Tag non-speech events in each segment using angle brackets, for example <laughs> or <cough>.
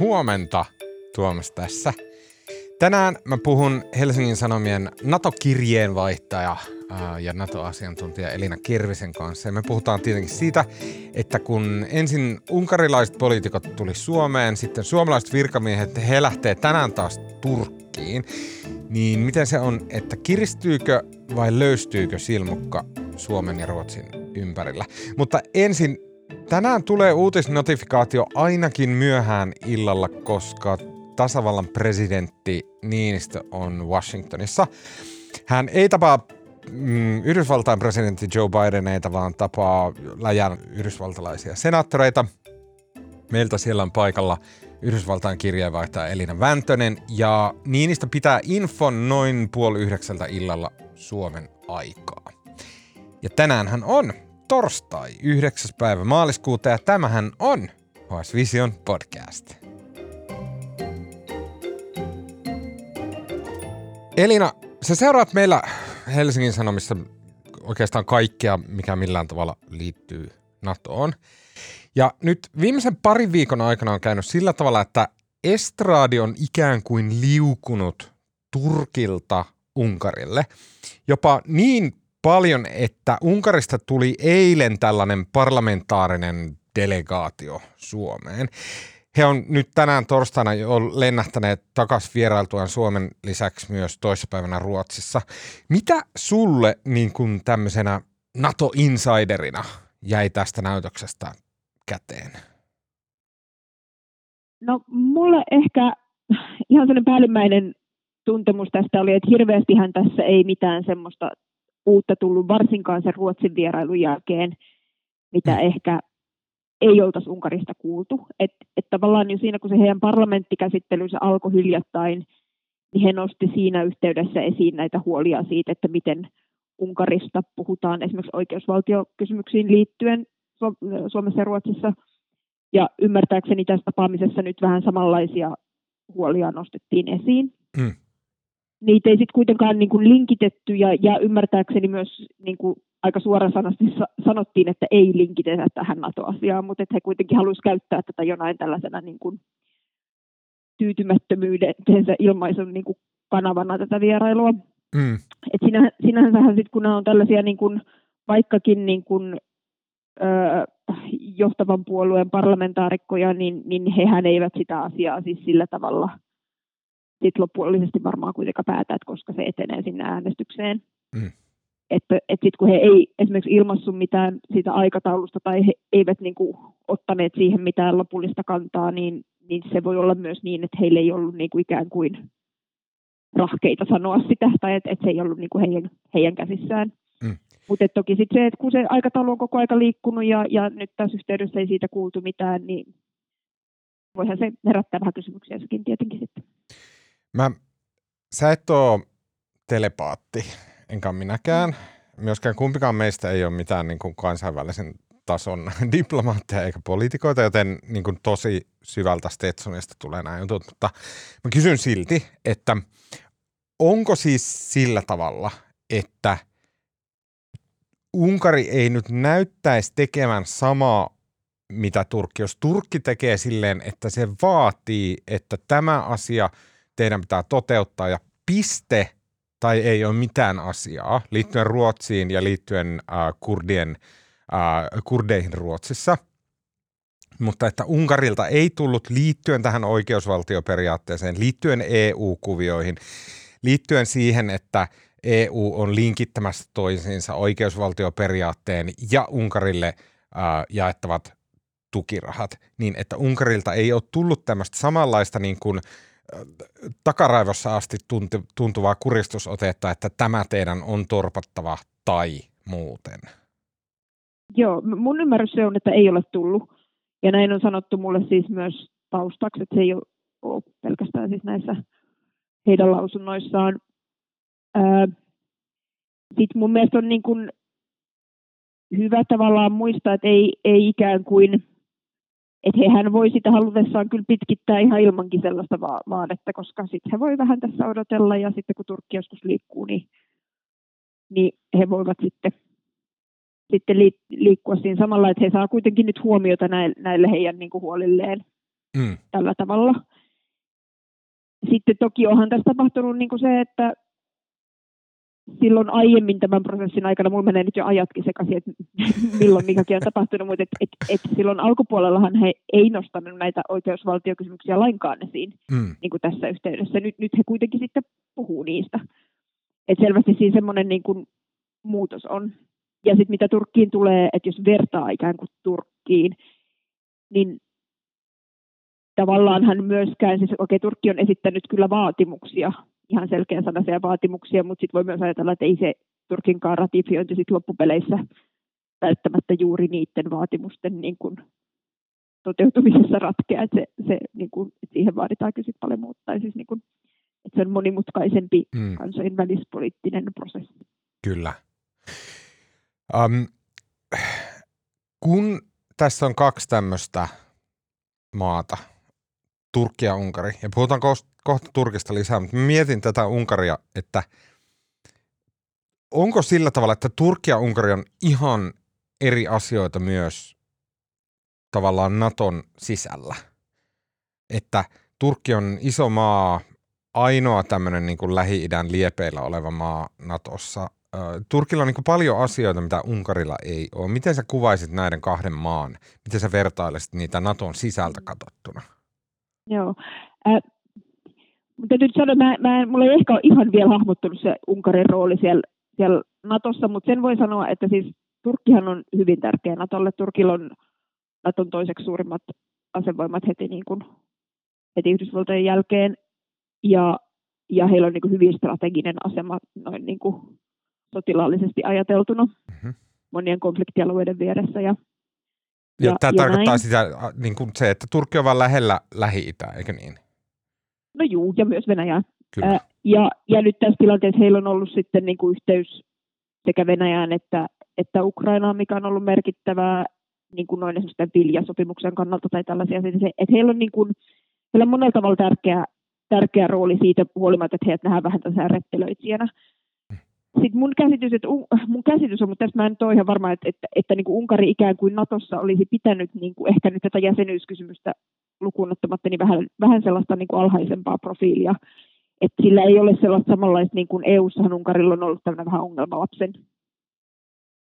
Huomenta, Tuomas tässä. Tänään mä puhun Helsingin Sanomien NATO-kirjeenvaihtaja ja NATO-asiantuntija Elina Kirvisen kanssa. Ja me puhutaan tietenkin siitä, että kun ensin unkarilaiset poliitikot tuli Suomeen, sitten suomalaiset virkamiehet, he lähtee tänään taas Turkkiin, niin miten se on, että kiristyykö vai löystyykö silmukka Suomen ja Ruotsin ympärillä? Mutta ensin Tänään tulee uutisnotifikaatio ainakin myöhään illalla, koska tasavallan presidentti Niinistö on Washingtonissa. Hän ei tapaa mm, Yhdysvaltain presidentti Joe Bideneita, vaan tapaa läjän yhdysvaltalaisia senaattoreita. Meiltä siellä on paikalla Yhdysvaltain kirjeenvaihtaja Elina Väntönen ja Niinistä pitää infon noin puoli yhdeksältä illalla Suomen aikaa. Ja tänään hän on torstai 9. päivä maaliskuuta ja tämähän on HS Vision podcast. Elina, sä seuraat meillä Helsingin Sanomissa oikeastaan kaikkea, mikä millään tavalla liittyy NATOon. Ja nyt viimeisen parin viikon aikana on käynyt sillä tavalla, että estraadi on ikään kuin liukunut Turkilta Unkarille. Jopa niin paljon, että Unkarista tuli eilen tällainen parlamentaarinen delegaatio Suomeen. He on nyt tänään torstaina jo lennähtäneet takaisin vierailtuaan Suomen lisäksi myös toissapäivänä Ruotsissa. Mitä sulle niin kuin tämmöisenä NATO-insiderina jäi tästä näytöksestä käteen? No mulle ehkä ihan sellainen päällimmäinen tuntemus tästä oli, että hirveästihän tässä ei mitään semmoista uutta tullut varsinkaan sen Ruotsin vierailun jälkeen, mitä mm. ehkä ei oltaisi Unkarista kuultu. Että et tavallaan jo siinä, kun se heidän parlamenttikäsittelynsä alkoi hiljattain, niin he nosti siinä yhteydessä esiin näitä huolia siitä, että miten Unkarista puhutaan esimerkiksi oikeusvaltiokysymyksiin liittyen Suomessa ja Ruotsissa. Ja ymmärtääkseni tässä tapaamisessa nyt vähän samanlaisia huolia nostettiin esiin. Mm niitä ei sitten kuitenkaan niin kuin linkitetty ja, ja ymmärtääkseni myös niin kuin aika suorasanasti sanottiin, että ei linkitetä tähän NATO-asiaan, mutta että he kuitenkin haluaisivat käyttää tätä jonain tällaisena niin kuin tyytymättömyytensä ilmaisun niin kuin kanavana tätä vierailua. Mm. Et sinä, sinänsähän sitten kun nämä on tällaisia niin kuin, vaikkakin niin kuin, ö, johtavan puolueen parlamentaarikkoja, niin, niin hehän eivät sitä asiaa siis sillä tavalla – sitten loppullisesti varmaan kuitenkaan päätä, että koska se etenee sinne äänestykseen. Mm. Että et sitten kun he ei esimerkiksi ilmassu mitään siitä aikataulusta tai he eivät niin kuin ottaneet siihen mitään lopullista kantaa, niin, niin se voi olla myös niin, että heillä ei ollut niin kuin ikään kuin rahkeita sanoa sitä, tai että et se ei ollut niin kuin heidän, heidän käsissään. Mm. Mutta toki sitten se, että kun se aikataulu on koko aika liikkunut ja, ja nyt tässä yhteydessä ei siitä kuultu mitään, niin voihan se herättää vähän kysymyksiä sekin tietenkin sitten. Mä, sä et ole telepaatti, enkä minäkään. Myöskään kumpikaan meistä ei ole mitään niin kuin kansainvälisen tason <laughs> diplomaatteja eikä poliitikoita, joten niin kuin tosi syvältä Stetsonista tulee nämä jutut. Mutta mä kysyn silti, että onko siis sillä tavalla, että Unkari ei nyt näyttäisi tekemään samaa mitä Turkki. Jos Turkki tekee silleen, että se vaatii, että tämä asia – teidän pitää toteuttaa ja piste tai ei ole mitään asiaa liittyen Ruotsiin ja liittyen äh, kurdien, äh, kurdeihin Ruotsissa. Mutta että Unkarilta ei tullut liittyen tähän oikeusvaltioperiaatteeseen, liittyen EU-kuvioihin, liittyen siihen, että EU on linkittämässä toisiinsa oikeusvaltioperiaatteen ja Unkarille äh, jaettavat tukirahat, niin että Unkarilta ei ole tullut tämmöistä samanlaista niin kuin – takaraivossa asti tuntuvaa kuristusotetta, että tämä teidän on torpattava tai muuten? Joo, mun ymmärrys se on, että ei ole tullut. Ja näin on sanottu mulle siis myös taustaksi, että se ei ole pelkästään siis näissä heidän lausunnoissaan. Sitten mun mielestä on niin kuin hyvä tavallaan muistaa, että ei, ei ikään kuin – että hehän voi sitä halutessaan kyllä pitkittää ihan ilmankin sellaista va- vaadetta, koska sitten he voi vähän tässä odotella ja sitten kun Turkki joskus liikkuu, niin, niin he voivat sitten, sitten li- liikkua siinä samalla, että he saa kuitenkin nyt huomiota näille, näille heidän niin kuin huolilleen. mm. tällä tavalla. Sitten toki onhan tässä tapahtunut niin kuin se, että silloin aiemmin tämän prosessin aikana, mulla menee nyt jo ajatkin sekaisin, että <laughs> milloin mikäkin on tapahtunut, mutta et, et, et silloin alkupuolellahan he ei nostanut näitä oikeusvaltiokysymyksiä lainkaan esiin mm. niin kuin tässä yhteydessä. Nyt, nyt he kuitenkin sitten puhuu niistä. Et selvästi siinä semmoinen niin kuin muutos on. Ja sitten mitä Turkkiin tulee, että jos vertaa ikään kuin Turkkiin, niin tavallaan hän myöskään, siis okei okay, Turkki on esittänyt kyllä vaatimuksia ihan selkeän sanaisia vaatimuksia, mutta sitten voi myös ajatella, että ei se Turkinkaan ratifiointi sit loppupeleissä välttämättä juuri niiden vaatimusten niin kuin toteutumisessa ratkea, että se, se, niin kuin, että siihen vaaditaan kyllä paljon muuta. Tai siis niin kuin, että se on monimutkaisempi mm. kansainvälispoliittinen prosessi. Kyllä. Um, kun tässä on kaksi tämmöistä maata, Turkki ja Unkari, ja puhutaan kohta Turkista lisää, mutta mietin tätä Unkaria, että onko sillä tavalla, että Turkki ja Unkari on ihan eri asioita myös tavallaan Naton sisällä. Että Turkki on iso maa, ainoa tämmöinen niin Lähi-idän liepeillä oleva maa Natossa. Turkilla on niin kuin paljon asioita, mitä Unkarilla ei ole. Miten sä kuvaisit näiden kahden maan? Miten sä vertailisit niitä Naton sisältä katsottuna? Joo. Mutta nyt sanon, mä, mä, mulla ei ehkä ole ihan vielä hahmottunut se Unkarin rooli siellä, siellä Natossa, mutta sen voi sanoa, että siis Turkkihan on hyvin tärkeä Natolle. Turkilla on Naton toiseksi suurimmat asevoimat heti, niin kuin, heti Yhdysvaltojen jälkeen, ja, ja heillä on niin kuin hyvin strateginen asema noin niin kuin sotilaallisesti ajateltuna mm-hmm. monien konfliktialueiden vieressä. Ja, ja, ja tämä ja tarkoittaa näin. sitä, niin kuin se, että Turkki on vain lähellä Lähi-Itää, eikö niin? No juu, ja myös Venäjää. Kyllä. ja, ja nyt tässä tilanteessa heillä on ollut sitten niin kuin yhteys sekä Venäjään että, että Ukrainaan, mikä on ollut merkittävää niin kuin noin esimerkiksi viljasopimuksen kannalta tai tällaisia. Että heillä on, niin kuin, heillä on monella tavalla tärkeä, tärkeä rooli siitä huolimatta, että heidät nähdään vähän tässä rettelöitsijänä. Sitten mun käsitys, että, <laughs> mun käsitys on, mutta tässä mä en ole ihan varma, että, että, että niin kuin Unkari ikään kuin Natossa olisi pitänyt niin kuin ehkä nyt tätä jäsenyyskysymystä lukuun ottamatta niin vähän, vähän sellaista niin kuin alhaisempaa profiilia. Että sillä ei ole sellaista samanlaista, niin kuin EU-ssahan Unkarilla on ollut tämmöinen vähän ongelmalapsen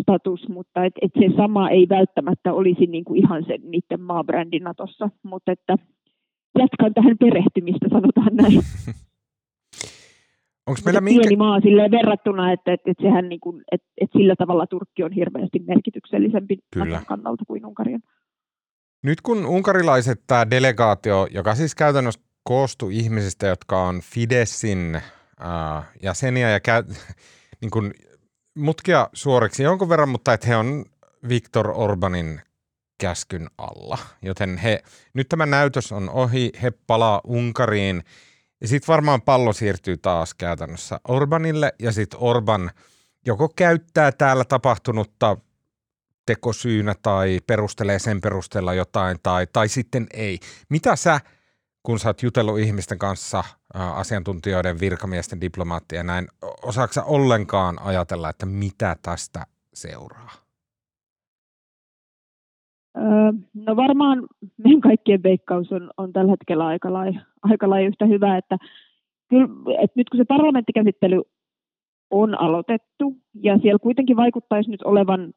status, mutta et, et se sama ei välttämättä olisi niin kuin ihan se niiden maabrändi Natossa, mutta että jatkan tähän perehtymistä, sanotaan näin. <laughs> Onko meillä minkä... pieni maa silleen verrattuna, että, että, että, sehän niin kuin, että, että sillä tavalla Turkki on hirveästi merkityksellisempi Kyllä. kannalta kuin Unkari on. Nyt kun unkarilaiset tämä delegaatio, joka siis käytännössä koostuu ihmisistä, jotka on Fidesin äh, jäseniä ja käy, <laughs> niin kuin mutkia suoriksi jonkun verran, mutta että he on Viktor Orbanin käskyn alla. Joten he, nyt tämä näytös on ohi, he palaa Unkariin ja sitten varmaan pallo siirtyy taas käytännössä Orbanille ja sitten Orban joko käyttää täällä tapahtunutta tekosyynä tai perustelee sen perusteella jotain tai, tai sitten ei. Mitä sä, kun sä oot jutellut ihmisten kanssa, asiantuntijoiden, virkamiesten, diplomaattien näin, osaako ollenkaan ajatella, että mitä tästä seuraa? No varmaan meidän kaikkien veikkaus on, on tällä hetkellä aika lailla, aika lailla yhtä hyvä, että, kyllä, että nyt kun se parlamenttikäsittely on aloitettu ja siellä kuitenkin vaikuttaisi nyt olevan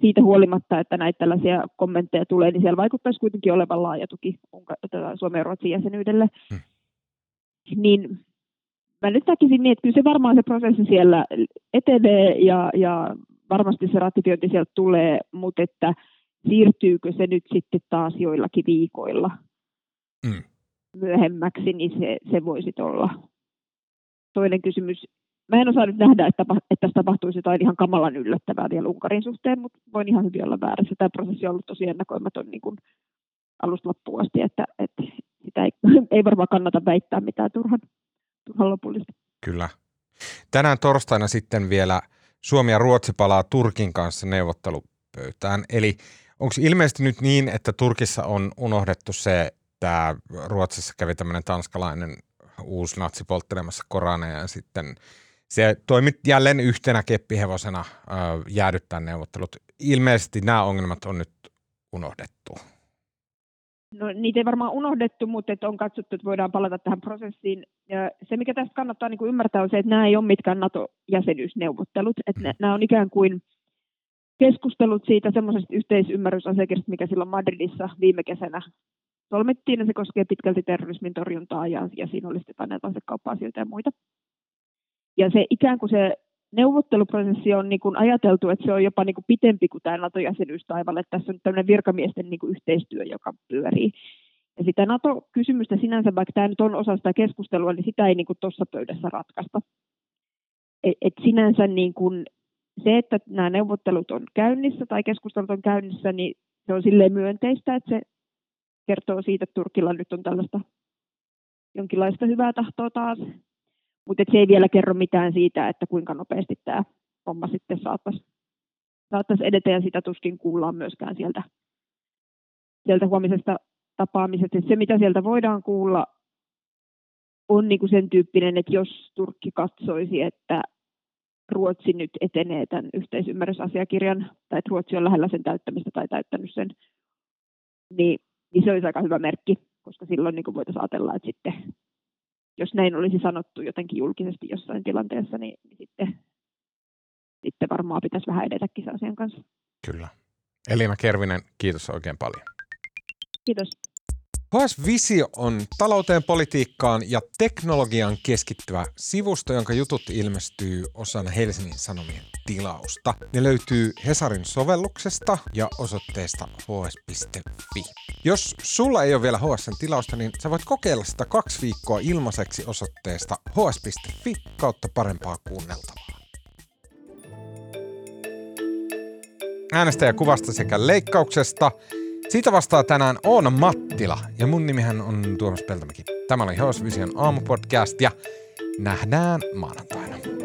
siitä huolimatta, että näitä tällaisia kommentteja tulee, niin siellä vaikuttaisi kuitenkin olevan laaja tuki Suomen ja Ruotsin jäsenyydelle. Hmm. Niin mä nyt näkisin niin, että kyllä se varmaan se prosessi siellä etenee ja, ja varmasti se ratifiointi sieltä tulee, mutta että siirtyykö se nyt sitten taas joillakin viikoilla hmm. myöhemmäksi, niin se, se voisi olla toinen kysymys mä en osaa nyt nähdä, että, että tässä tapahtuisi jotain ihan kamalan yllättävää vielä Unkarin suhteen, mutta voin ihan hyvin olla väärässä. Tämä prosessi on ollut tosi ennakoimaton niin kuin alusta loppuun asti, että, että sitä ei, <laughs> ei varmaan kannata väittää mitään turhan, turhan lopullista. Kyllä. Tänään torstaina sitten vielä Suomi ja Ruotsi palaa Turkin kanssa neuvottelupöytään. Eli onko ilmeisesti nyt niin, että Turkissa on unohdettu se, että Ruotsissa kävi tämmöinen tanskalainen uusi natsi polttelemassa Koraneja ja sitten se toimi jälleen yhtenä keppihevosena äh, jäädyttää neuvottelut. Ilmeisesti nämä ongelmat on nyt unohdettu. No niitä ei varmaan unohdettu, mutta että on katsottu, että voidaan palata tähän prosessiin. Ja se, mikä tästä kannattaa niin kuin ymmärtää, on se, että nämä ei ole mitkään NATO-jäsenyysneuvottelut. Että nämä on ikään kuin keskustelut siitä semmoisesta yhteisymmärrysasiakirjasta, mikä silloin Madridissa viime kesänä solmittiin, ja se koskee pitkälti terrorismin torjuntaa, ja, ja siinä oli sitten näitä asekauppa-asioita ja muita. Ja se ikään kuin se neuvotteluprosessi on niin kuin ajateltu, että se on jopa niin kuin pitempi kuin tämä NATO-jäsenyys taivalle. Tässä on tämmöinen virkamiesten niin kuin yhteistyö, joka pyörii. Ja sitä NATO-kysymystä sinänsä, vaikka tämä nyt on osa sitä keskustelua, niin sitä ei niin tuossa pöydässä ratkaista. Et, et sinänsä niin kuin se, että nämä neuvottelut on käynnissä tai keskustelut on käynnissä, niin se on silleen myönteistä, että se kertoo siitä, että Turkilla nyt on tällaista jonkinlaista hyvää tahtoa taas mutta se ei vielä kerro mitään siitä, että kuinka nopeasti tämä homma sitten saattaisi, saattaisi edetä ja sitä tuskin kuullaan myöskään sieltä, sieltä huomisesta tapaamisesta. Se, mitä sieltä voidaan kuulla, on niin kuin sen tyyppinen, että jos Turkki katsoisi, että Ruotsi nyt etenee tämän yhteisymmärrysasiakirjan, tai että Ruotsi on lähellä sen täyttämistä tai täyttänyt sen, niin, niin se olisi aika hyvä merkki, koska silloin niin voitaisiin ajatella, että sitten jos näin olisi sanottu jotenkin julkisesti jossain tilanteessa, niin, niin sitten, sitten varmaan pitäisi vähän edetäkin sen asian kanssa. Kyllä. Elina Kervinen, kiitos oikein paljon. Kiitos. HS Visio on talouteen, politiikkaan ja teknologiaan keskittyvä sivusto, jonka jutut ilmestyy osana Helsingin Sanomien tilausta. Ne löytyy Hesarin sovelluksesta ja osoitteesta hs.fi. Jos sulla ei ole vielä HSn tilausta, niin sä voit kokeilla sitä kaksi viikkoa ilmaiseksi osoitteesta hs.fi kautta parempaa kuunneltavaa. Äänestäjäkuvasta sekä leikkauksesta – siitä vastaa tänään Oona Mattila ja mun nimihän on Tuomas Peltomäki. Tämä oli House Vision aamupodcast ja nähdään maanantaina.